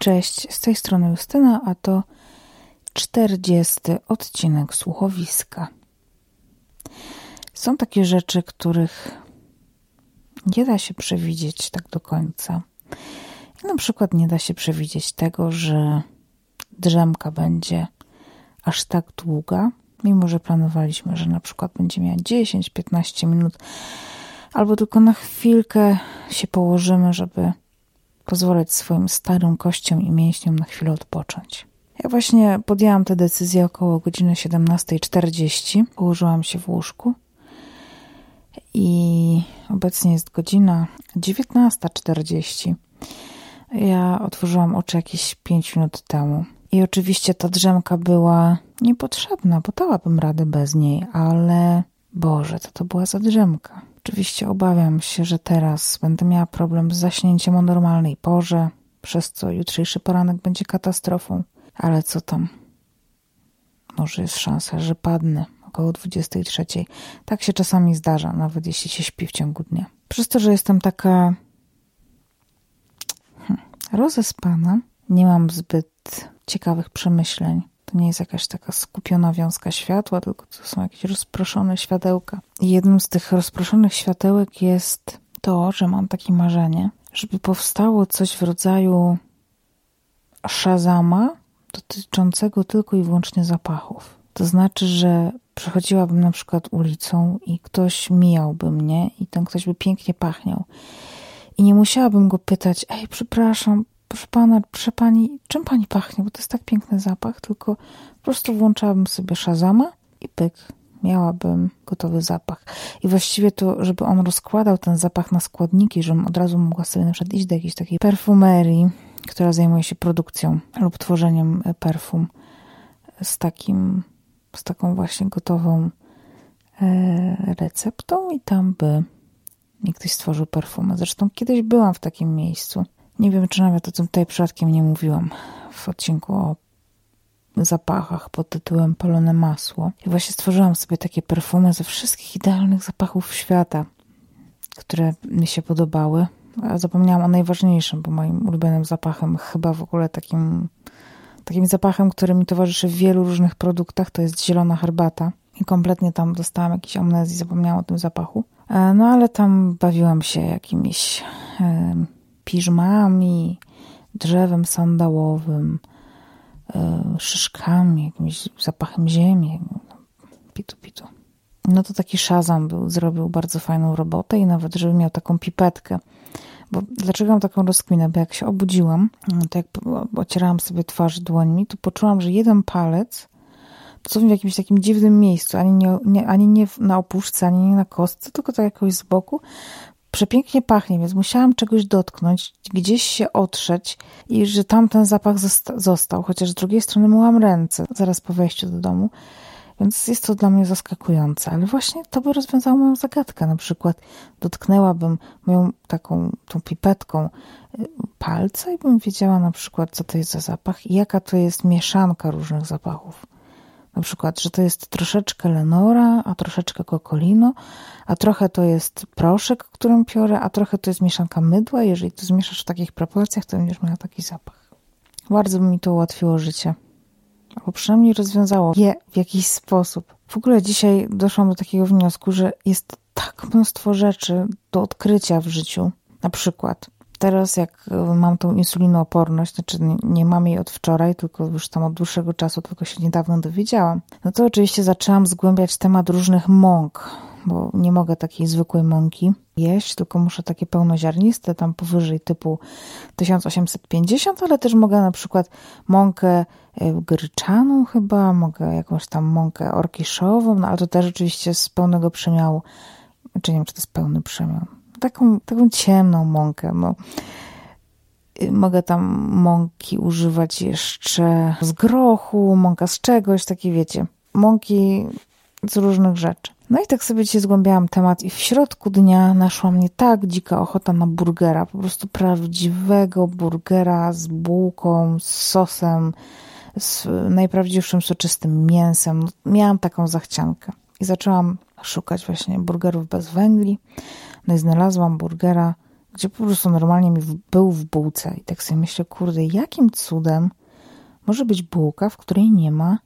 Cześć, z tej strony Justyna, a to 40 odcinek słuchowiska. Są takie rzeczy, których nie da się przewidzieć tak do końca. I na przykład nie da się przewidzieć tego, że drzemka będzie aż tak długa, mimo że planowaliśmy, że na przykład będzie miała 10-15 minut, albo tylko na chwilkę się położymy, żeby pozwalać swoim starym kościom i mięśniom na chwilę odpocząć. Ja właśnie podjęłam tę decyzję około godziny 17.40. Położyłam się w łóżku i obecnie jest godzina 19.40. Ja otworzyłam oczy jakieś 5 minut temu. I oczywiście ta drzemka była niepotrzebna, bo dałabym radę bez niej, ale Boże, to to była za drzemka. Oczywiście obawiam się, że teraz będę miała problem z zaśnięciem o normalnej porze, przez co jutrzejszy poranek będzie katastrofą. Ale co tam? Może jest szansa, że padnę około 23. Tak się czasami zdarza, nawet jeśli się śpi w ciągu dnia. Przez to, że jestem taka hmm, rozespana, nie mam zbyt ciekawych przemyśleń to nie jest jakaś taka skupiona wiązka światła, tylko to są jakieś rozproszone światełka. I jednym z tych rozproszonych światełek jest to, że mam takie marzenie, żeby powstało coś w rodzaju szazama dotyczącego tylko i wyłącznie zapachów. To znaczy, że przechodziłabym na przykład ulicą i ktoś mijałby mnie i ten ktoś by pięknie pachniał. I nie musiałabym go pytać, ej, przepraszam, proszę pana, proszę pani, czym pani pachnie, bo to jest tak piękny zapach, tylko po prostu włączałabym sobie szazama i pyk, miałabym gotowy zapach. I właściwie to, żeby on rozkładał ten zapach na składniki, żebym od razu mogła sobie na przykład iść do jakiejś takiej perfumerii, która zajmuje się produkcją lub tworzeniem perfum z takim, z taką właśnie gotową e, receptą i tam by mi ktoś stworzył perfumę. Zresztą kiedyś byłam w takim miejscu nie wiem, czy nawet o tym tutaj przypadkiem nie mówiłam w odcinku o zapachach pod tytułem Palone Masło. I właśnie stworzyłam sobie takie perfumy ze wszystkich idealnych zapachów świata, które mi się podobały. A zapomniałam o najważniejszym, bo moim ulubionym zapachem, chyba w ogóle takim, takim zapachem, który mi towarzyszy w wielu różnych produktach, to jest zielona herbata. I kompletnie tam dostałam jakiś amnezji, zapomniałam o tym zapachu. E, no ale tam bawiłam się jakimiś piżmami, drzewem sandałowym, e, szyszkami, jakimś zapachem ziemi. Pitu, pitu. No to taki szazam był, zrobił bardzo fajną robotę i nawet, żeby miał taką pipetkę. Bo dlaczego mam taką rozkminę? Bo jak się obudziłam, to jak ocierałam sobie twarz dłońmi, to poczułam, że jeden palec są w jakimś takim dziwnym miejscu, ani nie, nie, ani nie na opuszce, ani nie na kostce, tylko tak jakoś z boku, przepięknie pachnie, więc musiałam czegoś dotknąć, gdzieś się otrzeć i że tam ten zapach został, chociaż z drugiej strony myłam ręce zaraz po wejściu do domu, więc jest to dla mnie zaskakujące, ale właśnie to by rozwiązało moją zagadkę. Na przykład dotknęłabym moją taką tą pipetką y, palca i bym wiedziała na przykład, co to jest za zapach i jaka to jest mieszanka różnych zapachów. Na przykład, że to jest troszeczkę Lenora, a troszeczkę Kokolino, a trochę to jest proszek, którym piorę, a trochę to jest mieszanka mydła. Jeżeli to zmieszasz w takich proporcjach, to będziesz miała taki zapach. Bardzo by mi to ułatwiło życie. Albo przynajmniej rozwiązało je w jakiś sposób. W ogóle dzisiaj doszłam do takiego wniosku, że jest tak mnóstwo rzeczy do odkrycia w życiu. Na przykład teraz jak e, mam tą insulinooporność, znaczy nie mam jej od wczoraj, tylko już tam od dłuższego czasu, tylko się niedawno dowiedziałam, no to oczywiście zaczęłam zgłębiać temat różnych mąk, bo nie mogę takiej zwykłej mąki jeść, tylko muszę takie pełnoziarniste, tam powyżej typu 1850, ale też mogę na przykład mąkę e, gryczaną chyba, mogę jakąś tam mąkę orkiszową, no ale to też oczywiście z pełnego przemiału, czy nie wiem, czy to jest pełny przemiał taką, taką ciemną mąkę. No. Mogę tam mąki używać jeszcze z grochu, mąka z czegoś, takie wiecie, mąki z różnych rzeczy. No i tak sobie dzisiaj zgłębiałam temat i w środku dnia naszła mnie tak dzika ochota na burgera, po prostu prawdziwego burgera z bułką, z sosem, z najprawdziwszym soczystym mięsem. Miałam taką zachciankę i zaczęłam szukać właśnie burgerów bez węgli. No i znalazłam burgera gdzie po prostu normalnie mi był w bułce. I tak sobie myślę, kurde, jakim cudem może być bułka, w której nie ma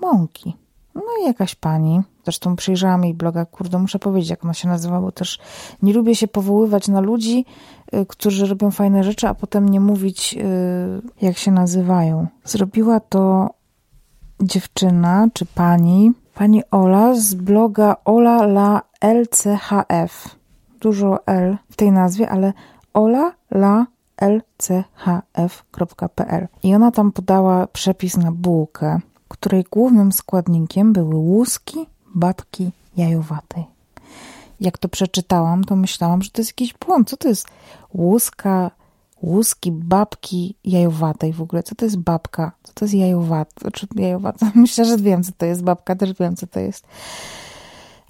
mąki? No i jakaś pani, zresztą przyjrzałam jej bloga, kurde, muszę powiedzieć, jak ona się nazywa, bo też nie lubię się powoływać na ludzi, y, którzy robią fajne rzeczy, a potem nie mówić, y, jak się nazywają. Zrobiła to dziewczyna, czy pani, pani Ola z bloga Ola la LCHF. Dużo L w tej nazwie, ale Ola la lchf.pl. I ona tam podała przepis na bułkę której głównym składnikiem były łuski babki jajowatej. Jak to przeczytałam, to myślałam, że to jest jakiś błąd. Co to jest łuska, łuski babki jajowatej w ogóle? Co to jest babka? Co to jest jajowata? Znaczy jajowata? Myślę, że wiem, co to jest babka, też wiem, co to jest.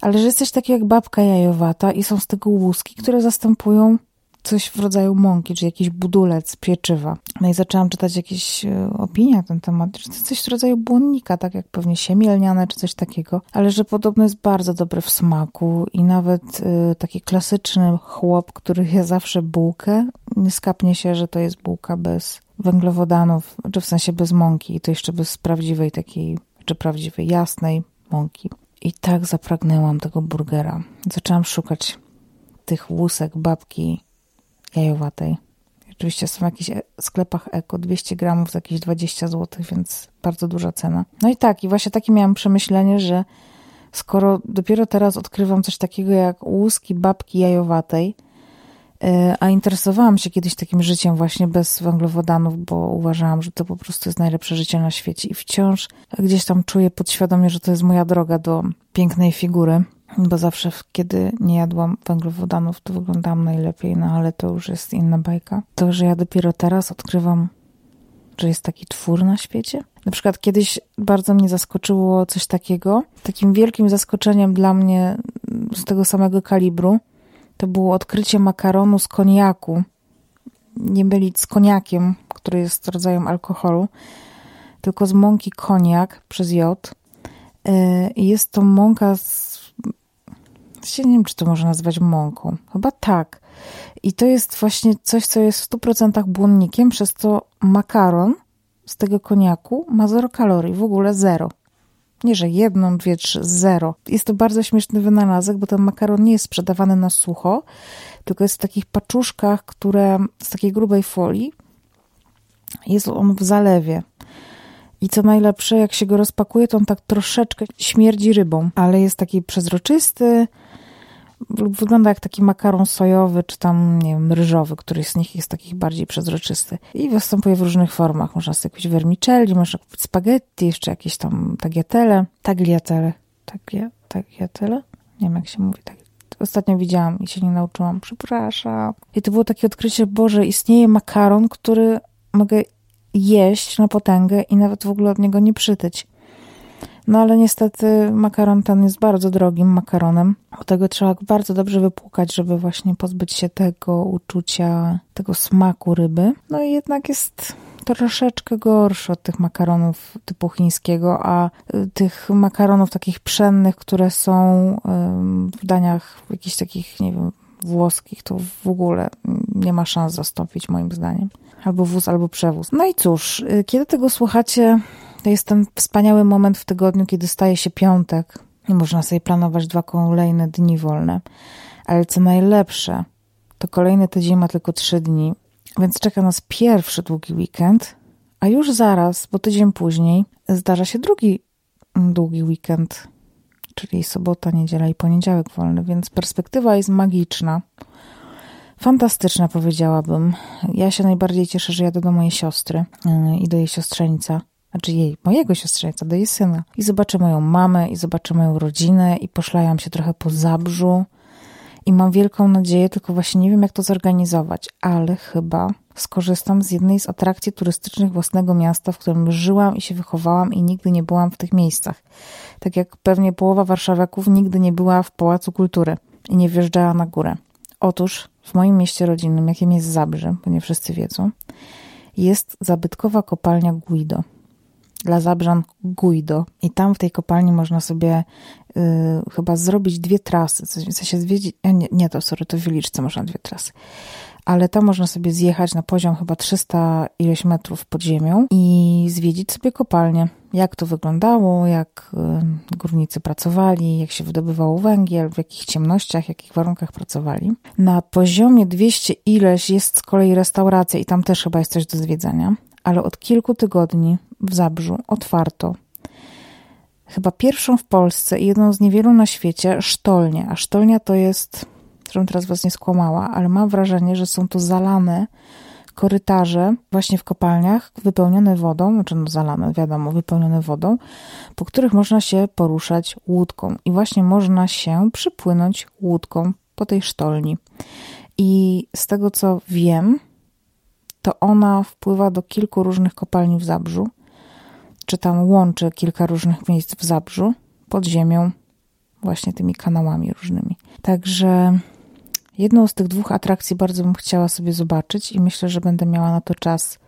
Ale że jest coś takiego jak babka jajowata i są z tego łuski, które zastępują coś w rodzaju mąki, czy jakiś budulec pieczywa. No i zaczęłam czytać jakieś e, opinie na ten temat, że to jest coś w rodzaju błonnika, tak jak pewnie siemię lniane, czy coś takiego, ale że podobno jest bardzo dobry w smaku i nawet y, taki klasyczny chłop, który je zawsze bułkę, nie skapnie się, że to jest bułka bez węglowodanów, czy w sensie bez mąki i to jeszcze bez prawdziwej takiej, czy prawdziwej, jasnej mąki. I tak zapragnęłam tego burgera. Zaczęłam szukać tych łusek babki jajowatej. Oczywiście są w jakichś e, sklepach eko 200 gramów za jakieś 20 zł, więc bardzo duża cena. No i tak, i właśnie takie miałam przemyślenie, że skoro dopiero teraz odkrywam coś takiego jak łuski babki jajowatej, a interesowałam się kiedyś takim życiem właśnie bez węglowodanów, bo uważałam, że to po prostu jest najlepsze życie na świecie i wciąż gdzieś tam czuję podświadomie, że to jest moja droga do pięknej figury bo zawsze, kiedy nie jadłam węglowodanów, to wyglądałam najlepiej, no ale to już jest inna bajka. To, że ja dopiero teraz odkrywam, że jest taki twór na świecie. Na przykład kiedyś bardzo mnie zaskoczyło coś takiego. Takim wielkim zaskoczeniem dla mnie z tego samego kalibru to było odkrycie makaronu z koniaku. Nie byli z koniakiem, który jest rodzajem alkoholu, tylko z mąki koniak przez J. Y, jest to mąka z nie wiem, czy to można nazwać mąką. Chyba tak. I to jest właśnie coś, co jest w 100% błonnikiem, przez to makaron z tego koniaku ma zero kalorii, w ogóle zero. Nie, że jedną, dwie, trzy, zero. Jest to bardzo śmieszny wynalazek, bo ten makaron nie jest sprzedawany na sucho, tylko jest w takich paczuszkach, które z takiej grubej folii. Jest on w zalewie. I co najlepsze, jak się go rozpakuje, to on tak troszeczkę śmierdzi rybą, ale jest taki przezroczysty, lub wygląda jak taki makaron sojowy, czy tam, nie wiem, ryżowy, który z nich jest taki bardziej przezroczysty. I występuje w różnych formach. Można sobie kupić vermicelli, można kupić spaghetti, jeszcze jakieś tam tagliatelle, tagliatelle, tagia, tagliatelle? Nie wiem, jak się mówi tak. Ostatnio widziałam i się nie nauczyłam. Przepraszam. I to było takie odkrycie, Boże, istnieje makaron, który mogę jeść na potęgę i nawet w ogóle od niego nie przytyć. No ale niestety makaron ten jest bardzo drogim makaronem. Do tego trzeba bardzo dobrze wypłukać, żeby właśnie pozbyć się tego uczucia, tego smaku ryby. No i jednak jest troszeczkę gorszy od tych makaronów typu chińskiego, a y, tych makaronów takich pszennych, które są w daniach jakichś takich, nie wiem, włoskich, to w ogóle nie ma szans zastąpić moim zdaniem. Albo wóz, albo przewóz. No i cóż, y, kiedy tego słuchacie, jest ten wspaniały moment w tygodniu, kiedy staje się piątek i można sobie planować dwa kolejne dni wolne. Ale co najlepsze, to kolejny tydzień ma tylko trzy dni, więc czeka nas pierwszy długi weekend, a już zaraz, bo tydzień później, zdarza się drugi długi weekend, czyli sobota, niedziela i poniedziałek wolny, więc perspektywa jest magiczna. Fantastyczna, powiedziałabym. Ja się najbardziej cieszę, że jadę do mojej siostry yy, i do jej siostrzeńca znaczy jej, mojego siostrzeńca, do jej syna. I zobaczę moją mamę, i zobaczę moją rodzinę, i poszlajam się trochę po zabrzu. I mam wielką nadzieję, tylko właśnie nie wiem, jak to zorganizować, ale chyba skorzystam z jednej z atrakcji turystycznych własnego miasta, w którym żyłam i się wychowałam i nigdy nie byłam w tych miejscach. Tak jak pewnie połowa warszawiaków nigdy nie była w Pałacu Kultury i nie wjeżdżała na górę. Otóż w moim mieście rodzinnym, jakim jest Zabrze, bo nie wszyscy wiedzą, jest zabytkowa kopalnia Guido. Dla Zabrzan Guido. I tam w tej kopalni można sobie y, chyba zrobić dwie trasy. W sensie zwiedzić, nie, nie, to sorry, to w Wiliczce można dwie trasy. Ale tam można sobie zjechać na poziom chyba 300 ileś metrów pod ziemią i zwiedzić sobie kopalnię. Jak to wyglądało, jak y, górnicy pracowali, jak się wydobywało węgiel, w jakich ciemnościach, w jakich warunkach pracowali. Na poziomie 200 ileś jest z kolei restauracja i tam też chyba jest coś do zwiedzania ale od kilku tygodni w Zabrzu otwarto chyba pierwszą w Polsce i jedną z niewielu na świecie sztolnię. A sztolnia to jest, którą teraz was nie skłamała, ale mam wrażenie, że są to zalane korytarze właśnie w kopalniach wypełnione wodą, znaczy no zalane, wiadomo, wypełnione wodą, po których można się poruszać łódką i właśnie można się przypłynąć łódką po tej sztolni. I z tego co wiem, to ona wpływa do kilku różnych kopalni w Zabrzu, czy tam łączy kilka różnych miejsc w Zabrzu pod ziemią, właśnie tymi kanałami różnymi. Także jedną z tych dwóch atrakcji bardzo bym chciała sobie zobaczyć i myślę, że będę miała na to czas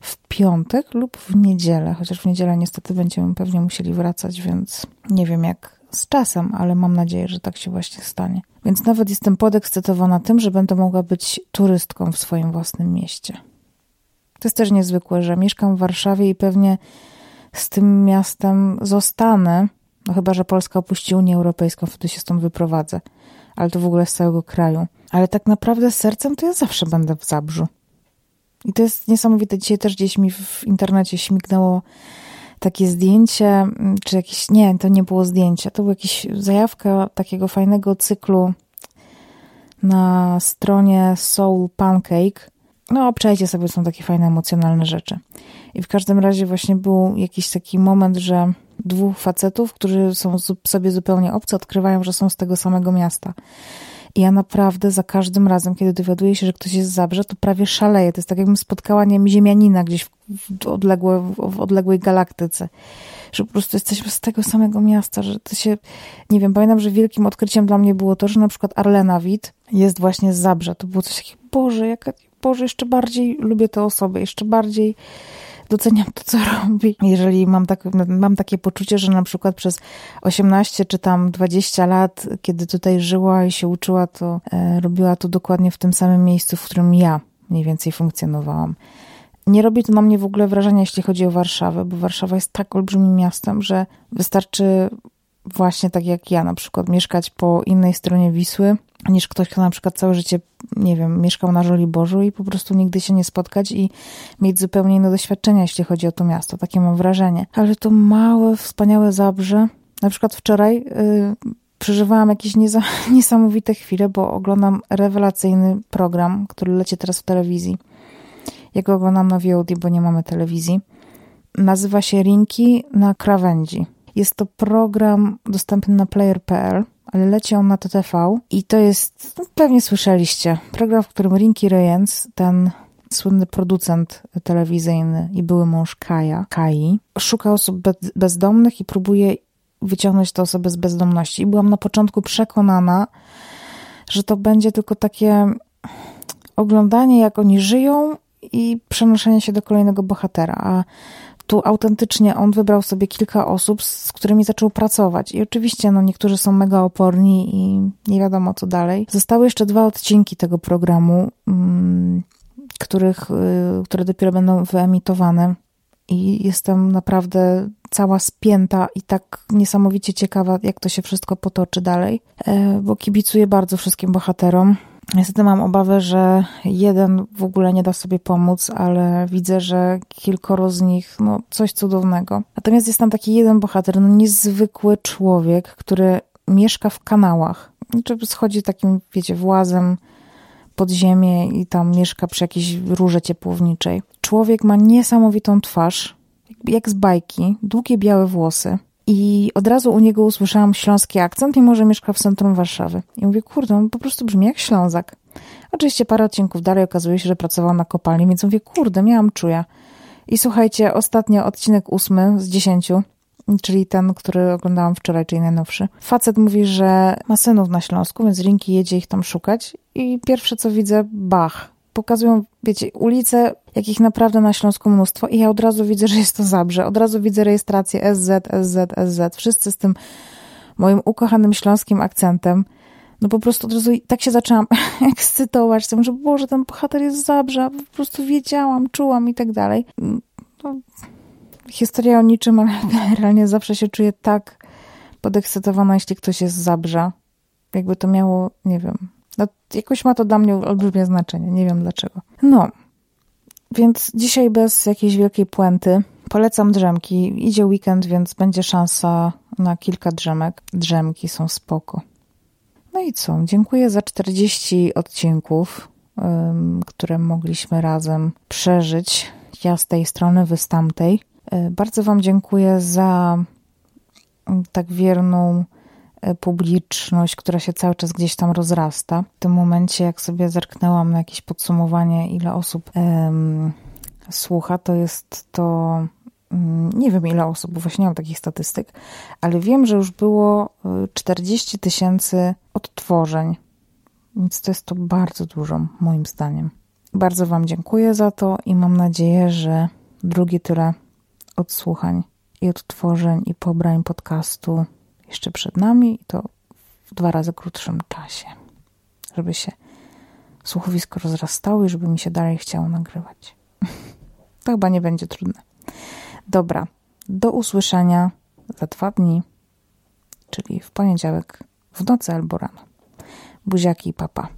w piątek lub w niedzielę, chociaż w niedzielę niestety będziemy pewnie musieli wracać, więc nie wiem jak z czasem, ale mam nadzieję, że tak się właśnie stanie. Więc nawet jestem podekscytowana tym, że będę mogła być turystką w swoim własnym mieście. To jest też niezwykłe, że mieszkam w Warszawie i pewnie z tym miastem zostanę. No chyba, że Polska opuści Unię Europejską, wtedy się stąd wyprowadzę. Ale to w ogóle z całego kraju. Ale tak naprawdę sercem to ja zawsze będę w Zabrzu. I to jest niesamowite. Dzisiaj też gdzieś mi w internecie śmignęło takie zdjęcie, mm, czy jakieś, nie, to nie było zdjęcie, to była jakaś zajawka takiego fajnego cyklu na stronie Soul Pancake, no, obczajcie sobie, są takie fajne, emocjonalne rzeczy. I w każdym razie właśnie był jakiś taki moment, że dwóch facetów, którzy są sobie zupełnie obcy, odkrywają, że są z tego samego miasta. I ja naprawdę za każdym razem, kiedy dowiaduję się, że ktoś jest z Zabrze, to prawie szaleję. To jest tak, jakbym spotkała, nie wiem, ziemianina gdzieś w, odległe, w odległej galaktyce. Że po prostu jesteśmy z tego samego miasta, że to się, nie wiem, pamiętam, że wielkim odkryciem dla mnie było to, że na przykład Arlena Wit jest właśnie z Zabrze. To było coś takiego, Boże, jaka, Boże, jeszcze bardziej lubię tę osobę, jeszcze bardziej doceniam to, co robi. Jeżeli mam, tak, mam takie poczucie, że na przykład przez 18 czy tam 20 lat, kiedy tutaj żyła i się uczyła, to e, robiła to dokładnie w tym samym miejscu, w którym ja mniej więcej funkcjonowałam. Nie robi to na mnie w ogóle wrażenia, jeśli chodzi o Warszawę, bo Warszawa jest tak olbrzymim miastem, że wystarczy właśnie tak jak ja na przykład mieszkać po innej stronie Wisły, niż ktoś, kto na przykład całe życie, nie wiem, mieszkał na Żoliborzu i po prostu nigdy się nie spotkać i mieć zupełnie inne doświadczenia, jeśli chodzi o to miasto. Takie mam wrażenie. Ale to małe, wspaniałe Zabrze. Na przykład wczoraj yy, przeżywałam jakieś niesamowite chwile, bo oglądam rewelacyjny program, który leci teraz w telewizji. Ja go oglądam na VOD, bo nie mamy telewizji. Nazywa się Rinki na krawędzi. Jest to program dostępny na player.pl ale leci on na TTV i to jest, no, pewnie słyszeliście, program, w którym Rinky Reyens, ten słynny producent telewizyjny i były mąż Kaja, Kai, szuka osób bezdomnych i próbuje wyciągnąć te osoby z bezdomności. I byłam na początku przekonana, że to będzie tylko takie oglądanie, jak oni żyją i przenoszenie się do kolejnego bohatera. A tu autentycznie on wybrał sobie kilka osób, z którymi zaczął pracować. I oczywiście, no, niektórzy są mega oporni i nie wiadomo co dalej. Zostały jeszcze dwa odcinki tego programu, mm, których, y, które dopiero będą wyemitowane. I jestem naprawdę cała spięta i tak niesamowicie ciekawa, jak to się wszystko potoczy dalej, e, bo kibicuję bardzo wszystkim bohaterom. Niestety mam obawę, że jeden w ogóle nie da sobie pomóc, ale widzę, że kilkoro z nich, no coś cudownego. Natomiast jest tam taki jeden bohater, no niezwykły człowiek, który mieszka w kanałach. Znaczy schodzi takim, wiecie, włazem pod ziemię i tam mieszka przy jakiejś rurze ciepłowniczej. Człowiek ma niesamowitą twarz, jak z bajki, długie białe włosy, i od razu u niego usłyszałam śląski akcent, mimo że mieszka w centrum Warszawy. I mówię, kurde, on po prostu brzmi jak Ślązak. Oczywiście parę odcinków dalej okazuje się, że pracował na kopalni, więc mówię, kurde, miałam czuja. I słuchajcie, ostatnio odcinek ósmy z dziesięciu, czyli ten, który oglądałam wczoraj, czyli najnowszy. Facet mówi, że ma synów na Śląsku, więc Rinki jedzie ich tam szukać i pierwsze co widzę, bach. Pokazują, wiecie, ulice jakich naprawdę na Śląsku mnóstwo i ja od razu widzę, że jest to Zabrze. Od razu widzę rejestrację SZ, SZ, SZ. Wszyscy z tym moim ukochanym śląskim akcentem. No po prostu od razu tak się zaczęłam ekscytować tym, że Boże, ten bohater jest Zabrze. Po prostu wiedziałam, czułam i tak dalej. No, historia o niczym, ale generalnie zawsze się czuję tak podekscytowana, jeśli ktoś jest z Zabrza. Jakby to miało, nie wiem, no, jakoś ma to dla mnie olbrzymie znaczenie. Nie wiem dlaczego. No, więc dzisiaj bez jakiejś wielkiej puenty. Polecam drzemki. Idzie weekend, więc będzie szansa na kilka drzemek. Drzemki są spoko. No i co? Dziękuję za 40 odcinków, które mogliśmy razem przeżyć. Ja z tej strony, wy z tamtej. E, bardzo Wam dziękuję za tak wierną publiczność, która się cały czas gdzieś tam rozrasta. W tym momencie, jak sobie zerknęłam na jakieś podsumowanie, ile osób um, słucha, to jest to. Um, nie wiem ile osób, bo właśnie nie mam takich statystyk, ale wiem, że już było 40 e, tysięcy odtworzeń. Więc to jest to bardzo dużo, moim zdaniem. Bardzo Wam dziękuję za to i mam nadzieję, że drugie tyle odsłuchań i odtworzeń i pobrań podcastu jeszcze przed nami i to w dwa razy krótszym czasie, żeby się słuchowisko rozrastało i żeby mi się dalej chciało nagrywać. to chyba nie będzie trudne. Dobra, do usłyszenia za dwa dni, czyli w poniedziałek w nocy albo rano. Buziaki i papa.